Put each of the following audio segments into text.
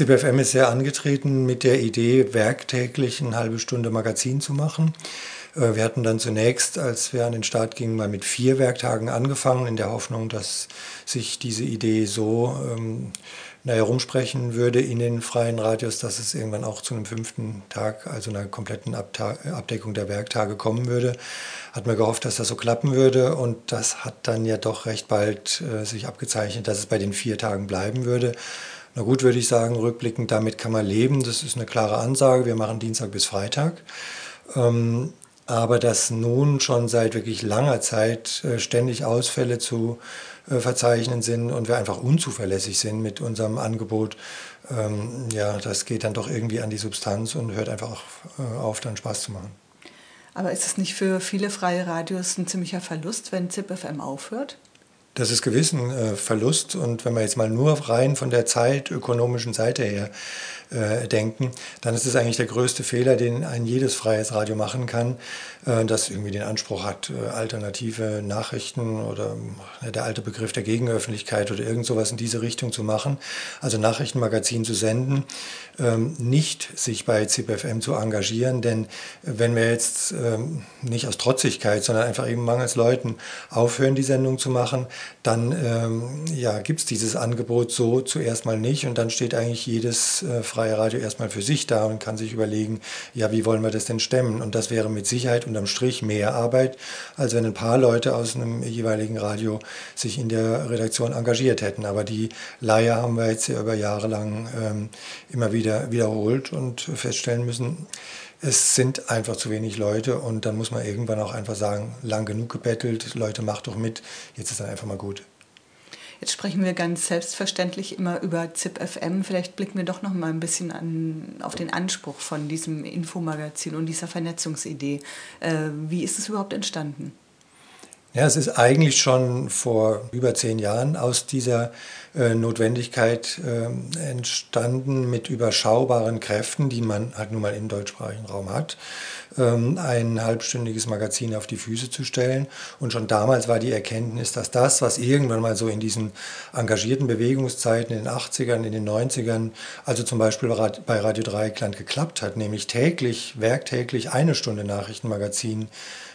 ZipFM ist sehr angetreten mit der Idee, werktäglich eine halbe Stunde Magazin zu machen. Äh, wir hatten dann zunächst, als wir an den Start gingen, mal mit vier Werktagen angefangen, in der Hoffnung, dass sich diese Idee so ähm, naja, rumsprechen würde in den freien Radios, dass es irgendwann auch zu einem fünften Tag, also einer kompletten Abdeckung der Werktage kommen würde. Hat man gehofft, dass das so klappen würde und das hat dann ja doch recht bald äh, sich abgezeichnet, dass es bei den vier Tagen bleiben würde. Na gut, würde ich sagen, rückblickend, damit kann man leben. Das ist eine klare Ansage. Wir machen Dienstag bis Freitag. Ähm, aber dass nun schon seit wirklich langer Zeit äh, ständig Ausfälle zu äh, verzeichnen sind und wir einfach unzuverlässig sind mit unserem Angebot, ähm, ja, das geht dann doch irgendwie an die Substanz und hört einfach äh, auf, dann Spaß zu machen. Aber ist es nicht für viele freie Radios ein ziemlicher Verlust, wenn ZipFM aufhört? Das ist gewiss ein äh, Verlust. Und wenn wir jetzt mal nur rein von der zeitökonomischen Seite her äh, denken, dann ist es eigentlich der größte Fehler, den ein jedes freies Radio machen kann, äh, das irgendwie den Anspruch hat, äh, alternative Nachrichten oder der alte Begriff der Gegenöffentlichkeit oder irgend sowas in diese Richtung zu machen, also Nachrichtenmagazin zu senden, ähm, nicht sich bei ZipFM zu engagieren, denn wenn wir jetzt ähm, nicht aus Trotzigkeit, sondern einfach eben mangels Leuten aufhören, die Sendung zu machen, dann ähm, ja, gibt es dieses Angebot so zuerst mal nicht und dann steht eigentlich jedes äh, freie Radio erstmal für sich da und kann sich überlegen, ja, wie wollen wir das denn stemmen? Und das wäre mit Sicherheit unterm Strich mehr Arbeit, als wenn ein paar Leute aus einem jeweiligen Radio sich in der Redaktion engagiert hätten. Aber die Leier haben wir jetzt ja über Jahre lang ähm, immer wieder wiederholt und feststellen müssen, es sind einfach zu wenig Leute und dann muss man irgendwann auch einfach sagen, lang genug gebettelt, Leute, macht doch mit, jetzt ist dann einfach mal gut. Jetzt sprechen wir ganz selbstverständlich immer über ZipFM. Vielleicht blicken wir doch noch mal ein bisschen an, auf den Anspruch von diesem Infomagazin und dieser Vernetzungsidee. Äh, wie ist es überhaupt entstanden? Ja, es ist eigentlich schon vor über zehn Jahren aus dieser äh, Notwendigkeit äh, entstanden, mit überschaubaren Kräften, die man halt nun mal im deutschsprachigen Raum hat, ähm, ein halbstündiges Magazin auf die Füße zu stellen. Und schon damals war die Erkenntnis, dass das, was irgendwann mal so in diesen engagierten Bewegungszeiten in den 80ern, in den 90ern, also zum Beispiel bei Radio Dreieckland geklappt hat, nämlich täglich, werktäglich eine Stunde Nachrichtenmagazin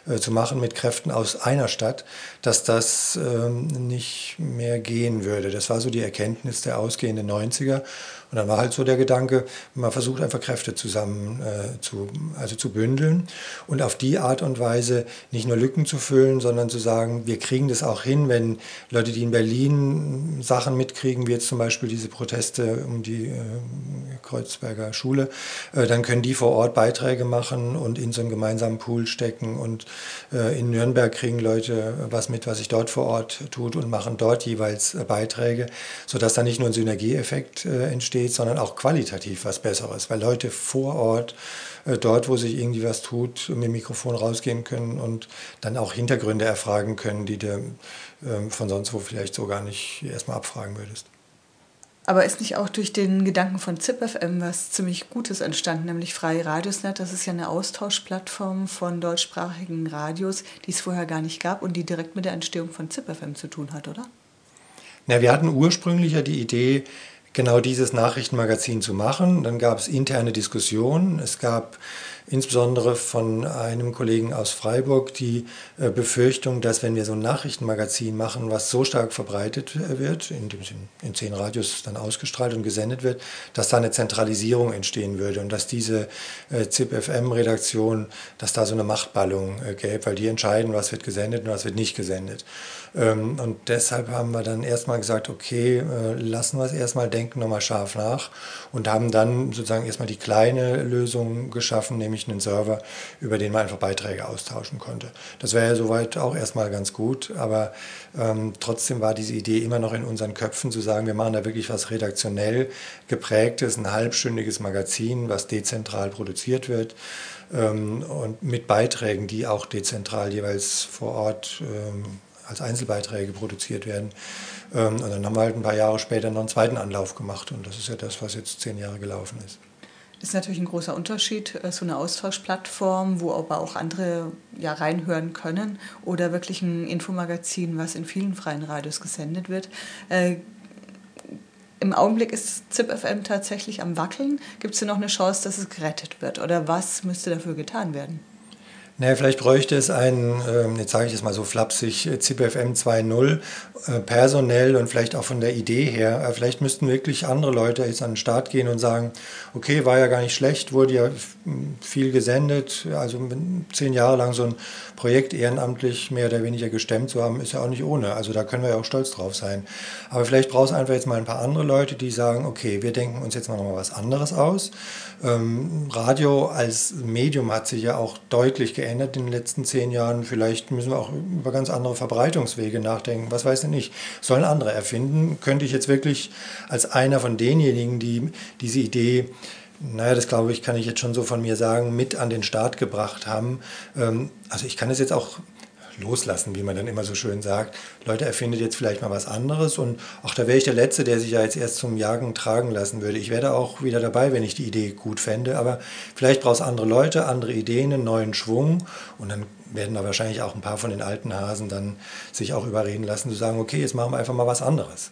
äh, zu machen mit Kräften aus einer Stadt, dass das ähm, nicht mehr gehen würde. Das war so die Erkenntnis der ausgehenden 90er. Und dann war halt so der Gedanke, man versucht einfach Kräfte zusammen äh, zu, also zu bündeln und auf die Art und Weise nicht nur Lücken zu füllen, sondern zu sagen, wir kriegen das auch hin, wenn Leute, die in Berlin Sachen mitkriegen, wie jetzt zum Beispiel diese Proteste um die äh, Kreuzberger Schule, äh, dann können die vor Ort Beiträge machen und in so einen gemeinsamen Pool stecken. Und in Nürnberg kriegen Leute was mit, was sich dort vor Ort tut und machen dort jeweils äh, Beiträge, sodass da nicht nur ein Synergieeffekt äh, entsteht, steht, sondern auch qualitativ was Besseres, weil Leute vor Ort, äh, dort, wo sich irgendwie was tut, mit dem Mikrofon rausgehen können und dann auch Hintergründe erfragen können, die du äh, von sonst wo vielleicht so gar nicht erstmal abfragen würdest. Aber ist nicht auch durch den Gedanken von ZipFM was ziemlich Gutes entstanden, nämlich Freie Radiosnet? Das ist ja eine Austauschplattform von deutschsprachigen Radios, die es vorher gar nicht gab und die direkt mit der Entstehung von ZipFM zu tun hat, oder? Na, wir hatten ursprünglich ja die Idee, genau dieses Nachrichtenmagazin zu machen. Dann gab es interne Diskussionen. Es gab insbesondere von einem Kollegen aus Freiburg die äh, Befürchtung, dass wenn wir so ein Nachrichtenmagazin machen, was so stark verbreitet äh, wird, in, dem, in zehn Radios dann ausgestrahlt und gesendet wird, dass da eine Zentralisierung entstehen würde und dass diese äh, ZIP-FM-Redaktion, dass da so eine Machtballung äh, gäbe, weil die entscheiden, was wird gesendet und was wird nicht gesendet. Ähm, und deshalb haben wir dann erstmal gesagt, okay, lassen wir es erstmal, denken nochmal scharf nach und haben dann sozusagen erstmal die kleine Lösung geschaffen, nämlich nämlich einen Server, über den man einfach Beiträge austauschen konnte. Das wäre ja soweit auch erstmal ganz gut, aber ähm, trotzdem war diese Idee immer noch in unseren Köpfen zu sagen, wir machen da wirklich was redaktionell geprägtes, ein halbstündiges Magazin, was dezentral produziert wird ähm, und mit Beiträgen, die auch dezentral jeweils vor Ort ähm, als Einzelbeiträge produziert werden. Ähm, und dann haben wir halt ein paar Jahre später noch einen zweiten Anlauf gemacht und das ist ja das, was jetzt zehn Jahre gelaufen ist ist natürlich ein großer Unterschied, äh, so eine Austauschplattform, wo aber auch andere ja reinhören können oder wirklich ein Infomagazin, was in vielen freien Radios gesendet wird. Äh, Im Augenblick ist ZipFM tatsächlich am Wackeln. Gibt es denn noch eine Chance, dass es gerettet wird? Oder was müsste dafür getan werden? Naja, vielleicht bräuchte es einen, ähm, jetzt sage ich das mal so flapsig, äh, ZipFM 2.0, äh, personell und vielleicht auch von der Idee her. Äh, vielleicht müssten wirklich andere Leute jetzt an den Start gehen und sagen, okay, war ja gar nicht schlecht, wurde ja viel gesendet, also zehn Jahre lang so ein Projekt ehrenamtlich mehr oder weniger gestemmt zu haben, ist ja auch nicht ohne. Also da können wir ja auch stolz drauf sein. Aber vielleicht braucht es einfach jetzt mal ein paar andere Leute, die sagen, okay, wir denken uns jetzt mal noch mal was anderes aus. Ähm, Radio als Medium hat sich ja auch deutlich geändert geändert in den letzten zehn Jahren. Vielleicht müssen wir auch über ganz andere Verbreitungswege nachdenken. Was weiß ich nicht. Sollen andere erfinden? Könnte ich jetzt wirklich als einer von denjenigen, die diese Idee naja, das glaube ich, kann ich jetzt schon so von mir sagen, mit an den Start gebracht haben. Ähm, also ich kann es jetzt auch loslassen, wie man dann immer so schön sagt. Leute, erfindet jetzt vielleicht mal was anderes und auch da wäre ich der Letzte, der sich ja jetzt erst zum Jagen tragen lassen würde. Ich wäre auch wieder dabei, wenn ich die Idee gut fände, aber vielleicht braucht es andere Leute, andere Ideen, einen neuen Schwung und dann werden da wahrscheinlich auch ein paar von den alten Hasen dann sich auch überreden lassen zu sagen, okay, jetzt machen wir einfach mal was anderes.